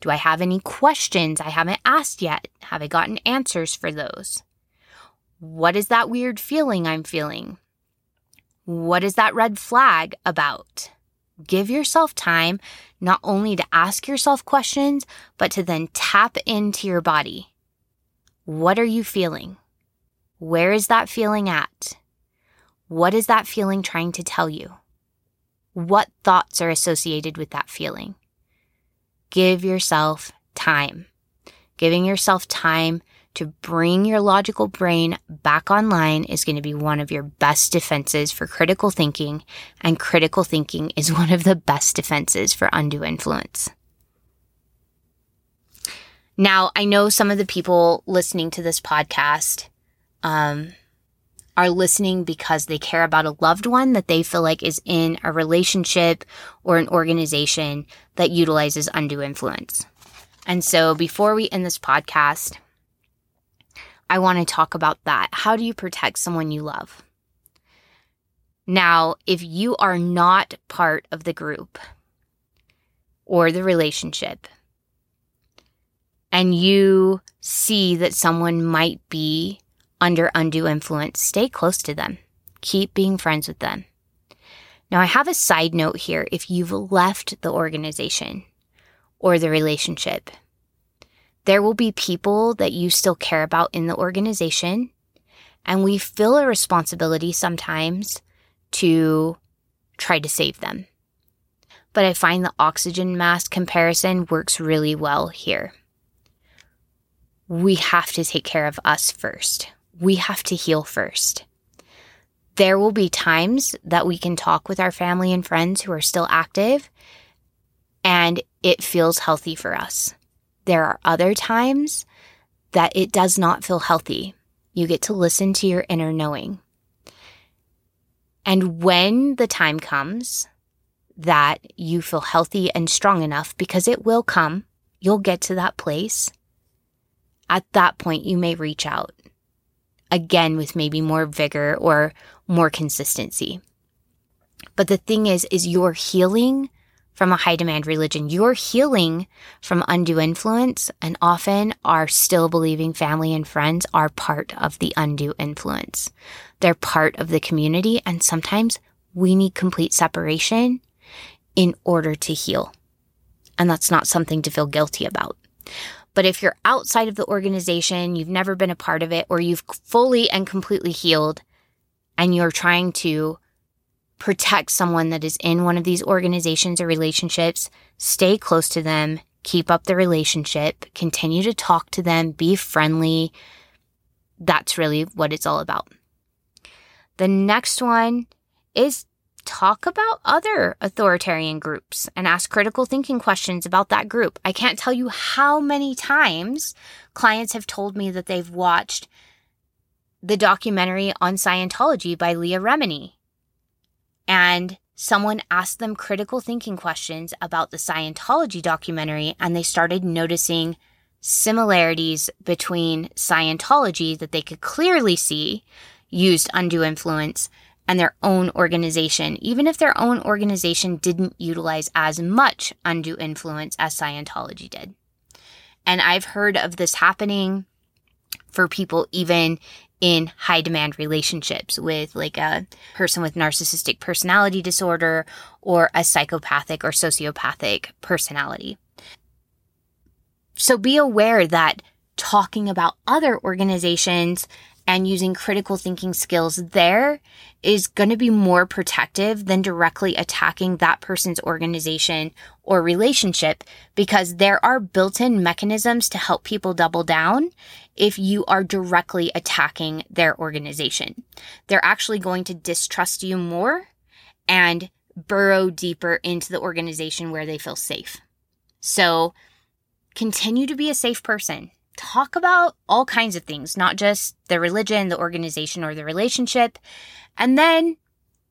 Do I have any questions I haven't asked yet? Have I gotten answers for those? What is that weird feeling I'm feeling? What is that red flag about? Give yourself time not only to ask yourself questions, but to then tap into your body. What are you feeling? Where is that feeling at? What is that feeling trying to tell you? What thoughts are associated with that feeling? Give yourself time. Giving yourself time to bring your logical brain back online is going to be one of your best defenses for critical thinking, and critical thinking is one of the best defenses for undue influence. Now, I know some of the people listening to this podcast, um, are listening because they care about a loved one that they feel like is in a relationship or an organization that utilizes undue influence. And so before we end this podcast, I want to talk about that. How do you protect someone you love? Now, if you are not part of the group or the relationship, and you see that someone might be under undue influence, stay close to them. Keep being friends with them. Now, I have a side note here. If you've left the organization or the relationship, there will be people that you still care about in the organization. And we feel a responsibility sometimes to try to save them. But I find the oxygen mask comparison works really well here. We have to take care of us first. We have to heal first. There will be times that we can talk with our family and friends who are still active and it feels healthy for us. There are other times that it does not feel healthy. You get to listen to your inner knowing. And when the time comes that you feel healthy and strong enough, because it will come, you'll get to that place. At that point, you may reach out again with maybe more vigor or more consistency. But the thing is, is you're healing from a high demand religion. You're healing from undue influence, and often our still believing family and friends are part of the undue influence. They're part of the community, and sometimes we need complete separation in order to heal. And that's not something to feel guilty about. But if you're outside of the organization, you've never been a part of it, or you've fully and completely healed, and you're trying to protect someone that is in one of these organizations or relationships, stay close to them, keep up the relationship, continue to talk to them, be friendly. That's really what it's all about. The next one is talk about other authoritarian groups and ask critical thinking questions about that group. I can't tell you how many times clients have told me that they've watched the documentary on Scientology by Leah Remini and someone asked them critical thinking questions about the Scientology documentary, and they started noticing similarities between Scientology that they could clearly see used undue influence and their own organization, even if their own organization didn't utilize as much undue influence as Scientology did. And I've heard of this happening for people even in high demand relationships with like a person with narcissistic personality disorder or a psychopathic or sociopathic personality. So be aware that talking about other organizations and using critical thinking skills there is going to be more protective than directly attacking that person's organization or relationship because there are built in mechanisms to help people double down if you are directly attacking their organization. They're actually going to distrust you more and burrow deeper into the organization where they feel safe. So continue to be a safe person talk about all kinds of things, not just the religion, the organization, or the relationship. And then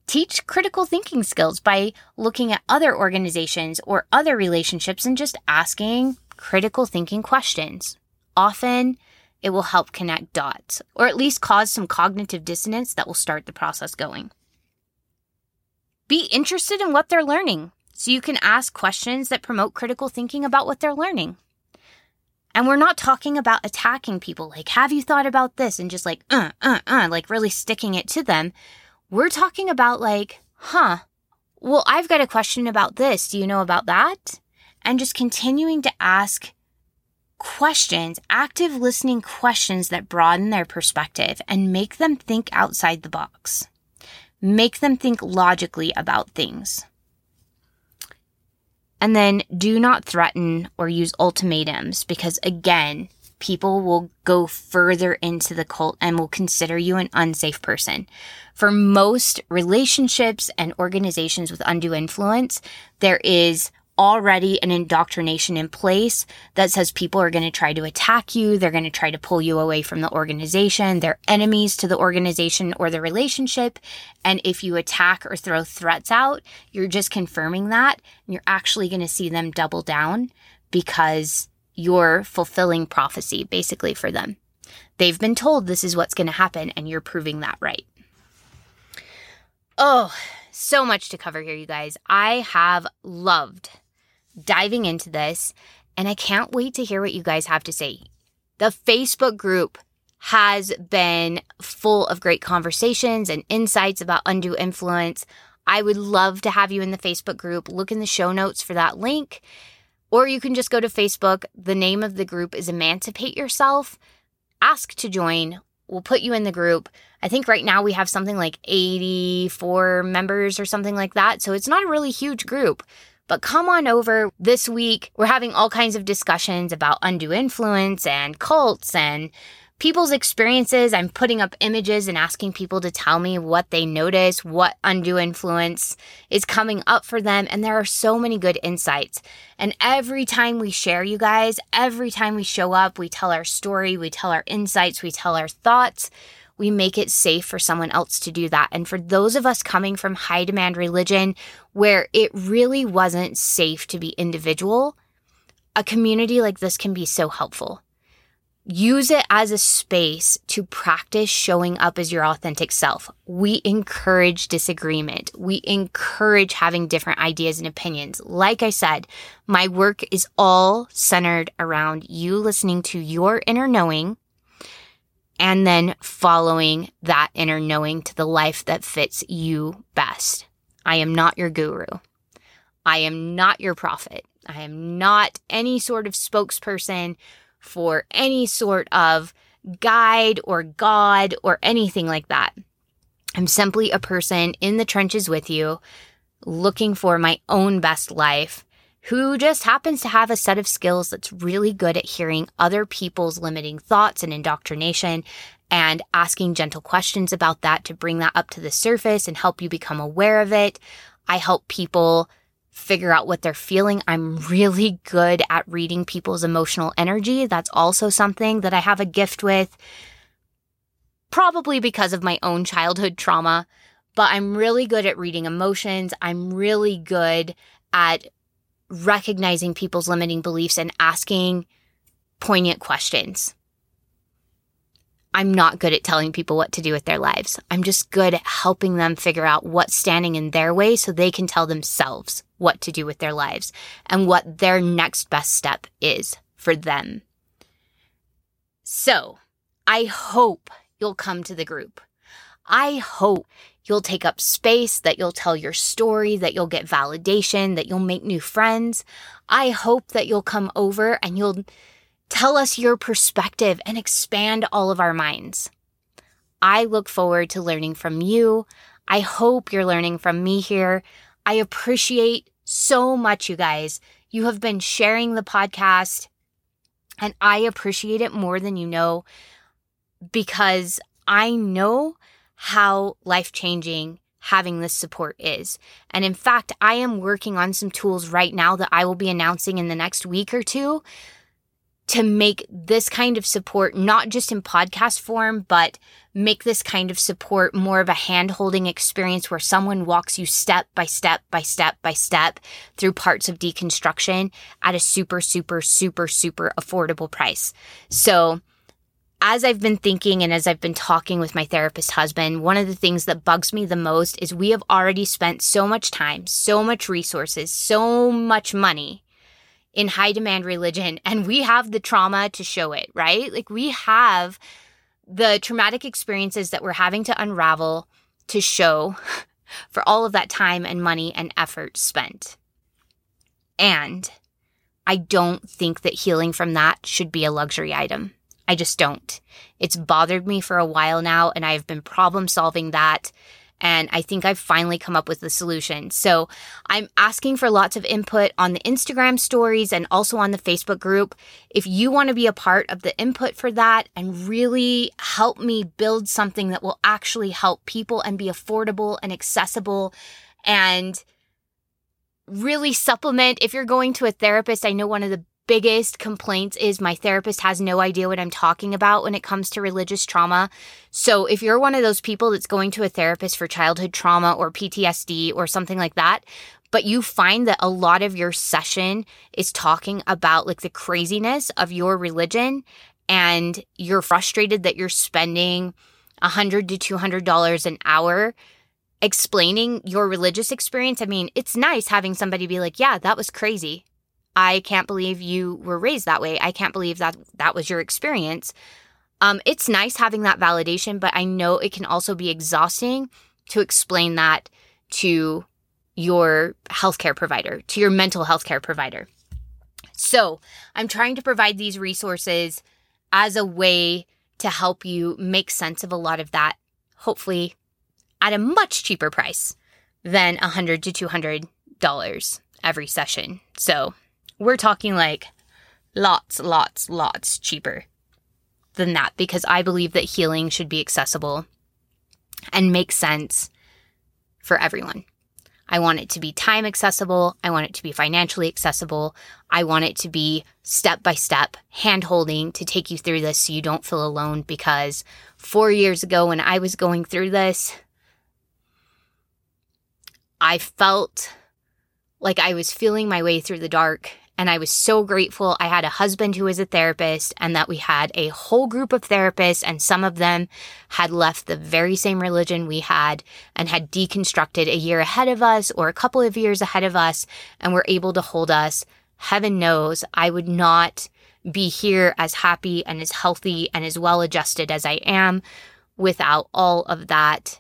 teach critical thinking skills by looking at other organizations or other relationships and just asking critical thinking questions. Often it will help connect dots or at least cause some cognitive dissonance that will start the process going. Be interested in what they're learning so you can ask questions that promote critical thinking about what they're learning. And we're not talking about attacking people like, have you thought about this? And just like, uh, uh, uh, like really sticking it to them. We're talking about like, huh, well, I've got a question about this. Do you know about that? And just continuing to ask questions, active listening questions that broaden their perspective and make them think outside the box. Make them think logically about things. And then do not threaten or use ultimatums because again, people will go further into the cult and will consider you an unsafe person. For most relationships and organizations with undue influence, there is already an indoctrination in place that says people are going to try to attack you. They're going to try to pull you away from the organization. They're enemies to the organization or the relationship. And if you attack or throw threats out, you're just confirming that. And you're actually going to see them double down because you're fulfilling prophecy basically for them. They've been told this is what's going to happen, and you're proving that right. Oh, so much to cover here, you guys. I have loved diving into this, and I can't wait to hear what you guys have to say. The Facebook group has been full of great conversations and insights about undue influence. I would love to have you in the Facebook group. Look in the show notes for that link. Or you can just go to Facebook. The name of the group is Emancipate Yourself. Ask to join. We'll put you in the group. I think right now we have something like 84 members or something like that. So it's not a really huge group. But come on over this week. We're having all kinds of discussions about undue influence and cults and people's experiences. I'm putting up images and asking people to tell me what they notice, what undue influence is coming up for them. And there are so many good insights. And every time we share, you guys, every time we show up, we tell our story, we tell our insights, we tell our thoughts. We make it safe for someone else to do that. And for those of us coming from high demand religion where it really wasn't safe to be individual, a community like this can be so helpful use it as a space to practice showing up as your authentic self. We encourage disagreement. We encourage having different ideas and opinions. Like I said, my work is all centered around you listening to your inner knowing and then following that inner knowing to the life that fits you best. I am not your guru. I am not your prophet. I am not any sort of spokesperson for any sort of guide or God or anything like that. I'm simply a person in the trenches with you, looking for my own best life, who just happens to have a set of skills that's really good at hearing other people's limiting thoughts and indoctrination and asking gentle questions about that to bring that up to the surface and help you become aware of it. I help people figure out what they're feeling. I'm really good at reading people's emotional energy. That's also something that I have a gift with, probably because of my own childhood trauma. But I'm really good at reading emotions. I'm really good at recognizing people's limiting beliefs and asking poignant questions. I'm not good at telling people what to do with their lives. I'm just good at helping them figure out what's standing in their way so they can tell themselves what to do with their lives and what their next best step is for them. So I hope you'll come to the group. I hope you'll take up space, that you'll tell your story, that you'll get validation, that you'll make new friends. I hope that you'll come over and you'll Tell us your perspective and expand all of our minds. I look forward to learning from you. I hope you're learning from me here. I appreciate so much, you guys. You have been sharing the podcast, and I appreciate it more than you know because I know how life changing having this support is. And in fact, I am working on some tools right now that I will be announcing in the next week or two to make this kind of support not just in podcast form, but make this kind of support more of a hand holding experience where someone walks you step by step by step by step through parts of deconstruction at a super, super, super, super affordable price. So, as I've been thinking and as I've been talking with my therapist husband, one of the things that bugs me the most is we have already spent so much time, so much resources, so much money in high demand religion and we have the trauma to show it, right? Like we have the traumatic experiences that we're having to unravel to show for all of that time and money and effort spent. And I don't think that healing from that should be a luxury item. I just don't. It's bothered me for a while now, and I've been problem solving that and I think I've finally come up with the solution. So I'm asking for lots of input on the Instagram stories and also on the Facebook group. If you want to be a part of the input for that and really help me build something that will actually help people and be affordable and accessible and really supplement if you're going to a therapist. I know one of the biggest complaints is my therapist has no idea what I'm talking about when it comes to religious trauma. So if you're one of those people that's going to a therapist for childhood trauma or PTSD or something like that, but you find that a lot of your session is talking about like the craziness of your religion and you're frustrated that you're spending a hundred to two hundred dollars an hour explaining your religious experience. I mean, it's nice having somebody be like, yeah, that was crazy. I can't believe you were raised that way. I can't believe that that was your experience. Um, it's nice having that validation, but I know it can also be exhausting to explain that to your healthcare provider, to your mental health care provider. So I'm trying to provide these resources as a way to help you make sense of a lot of that, hopefully at a much cheaper price than a hundred to two hundred dollars every session. So we're talking like lots, lots, lots cheaper than that because I believe that healing should be accessible and make sense for everyone. I want it to be time accessible. I want it to be financially accessible. I want it to be step by step hand holding to take you through this so you don't feel alone because four years ago when I was going through this, I felt like I was feeling my way through the dark and I was so grateful I had a husband who was a therapist and that we had a whole group of therapists, and some of them had left the very same religion we had and had deconstructed a year ahead of us or a couple of years ahead of us and were able to hold us. Heaven knows I would not be here as happy and as healthy and as well adjusted as I am without all of that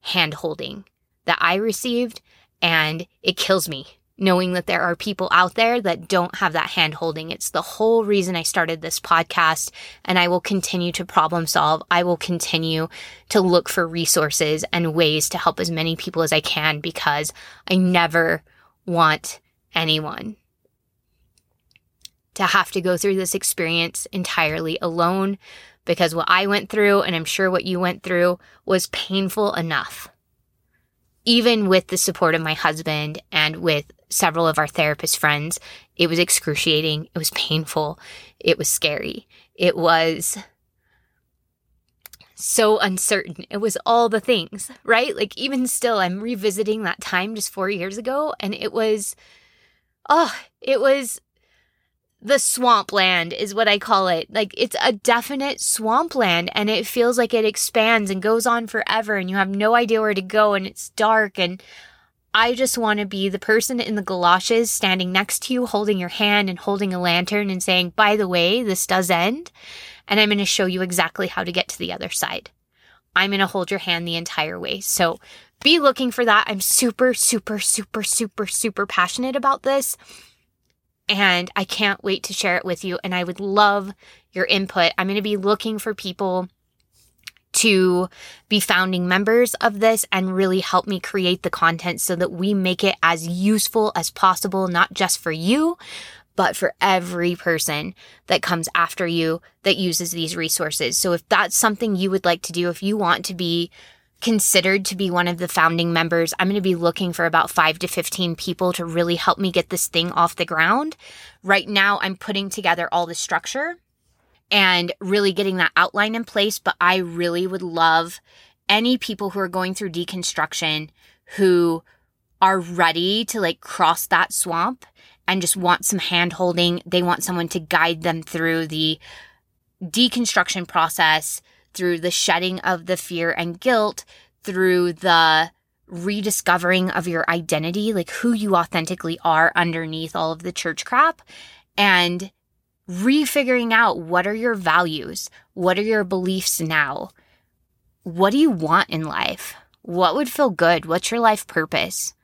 hand holding that I received. And it kills me knowing that there are people out there that don't have that hand holding. It's the whole reason I started this podcast and I will continue to problem solve. I will continue to look for resources and ways to help as many people as I can because I never want anyone to have to go through this experience entirely alone because what I went through, and I'm sure what you went through, was painful enough even with the support of my husband and with several of our therapist friends, it was excruciating. It was painful. It was scary. It was so uncertain. It was all the things, right? Like, even still, I'm revisiting that time just four years ago, and it was, oh, it was the swampland is what I call it. Like it's a definite swampland and it feels like it expands and goes on forever and you have no idea where to go and it's dark and I just want to be the person in the galoshes standing next to you holding your hand and holding a lantern and saying, "By the way, this does end and I'm going to show you exactly how to get to the other side." I'm going to hold your hand the entire way. So be looking for that. I'm super super super super super passionate about this and I can't wait to share it with you. And I would love your input. I'm going to be looking for people to be founding members of this and really help me create the content so that we make it as useful as possible, not just for you, but for every person that comes after you that uses these resources. So if that's something you would like to do, if you want to be considered to be one of the founding members, I'm going to be looking for about five to 15 people to really help me get this thing off the ground. Right now, I'm putting together all the structure and really getting that outline in place. But I really would love any people who are going through deconstruction who are ready to like cross that swamp and just want some hand holding. They want someone to guide them through the deconstruction process through the shedding of the fear and guilt, through the rediscovering of your identity, like who you authentically are underneath all of the church crap, and refiguring out what are your values? What are your beliefs now? What do you want in life? What would feel good? What's your life purpose?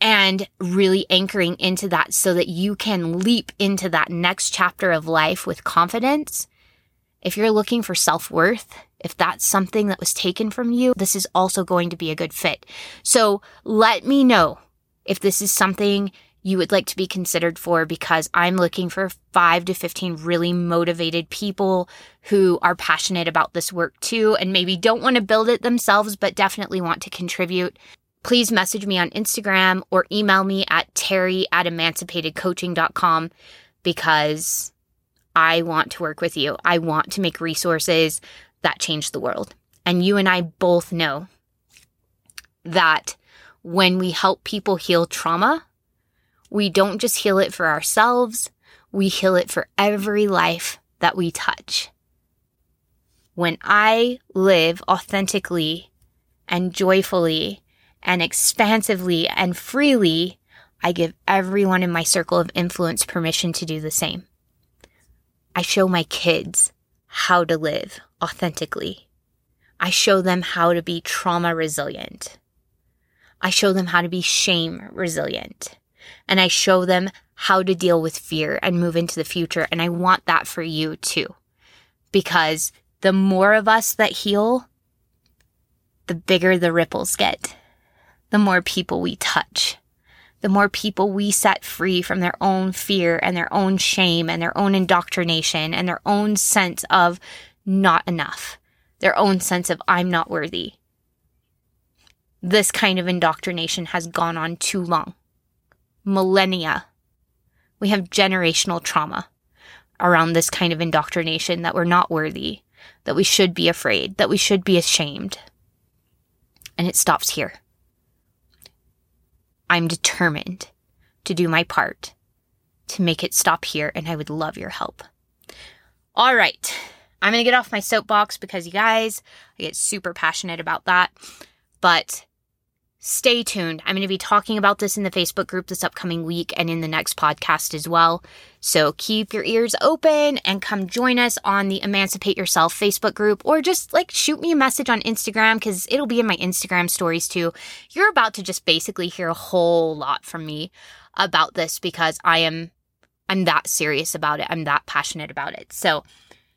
And really anchoring into that so that you can leap into that next chapter of life with confidence if you're looking for self worth, if that's something that was taken from you, this is also going to be a good fit. So let me know if this is something you would like to be considered for because I'm looking for five to 15 really motivated people who are passionate about this work too and maybe don't want to build it themselves, but definitely want to contribute. please message me on Instagram or email me at terry at emancipatedcoaching.com because I want to work with you. I want to make resources that change the world. And you and I both know that when we help people heal trauma, we don't just heal it for ourselves, we heal it for every life that we touch. When I live authentically and joyfully and expansively and freely, I give everyone in my circle of influence permission to do the same. I show my kids how to live authentically. I show them how to be trauma resilient. I show them how to be shame resilient. And I show them how to deal with fear and move into the future. And I want that for you too. Because the more of us that heal, the bigger the ripples get, the more people we touch, the more people we set free from their own fear and their own shame and their own indoctrination and their own sense of not enough, their own sense of I'm not worthy. This kind of indoctrination has gone on too long. Millennia. We have generational trauma around this kind of indoctrination that we're not worthy, that we should be afraid, that we should be ashamed. And it stops here. I'm determined to do my part to make it stop here, and I would love your help. All right. I'm going to get off my soapbox because you guys, I get super passionate about that. But stay tuned. I'm going to be talking about this in the Facebook group this upcoming week and in the next podcast as well. So keep your ears open and come join us on the Emancipate Yourself Facebook group or just like shoot me a message on Instagram because it'll be in my Instagram stories too. You're about to just basically hear a whole lot from me about this because I am I'm that serious about it. I'm that passionate about it. So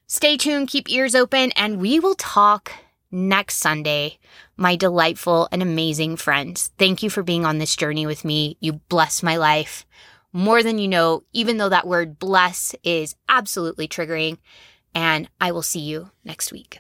stay tuned, keep ears open, and we will talk next Sunday, my delightful and amazing friends. Thank you for being on this journey with me. You bless my life more than you know, even though that word bless is absolutely triggering. And I will see you next week.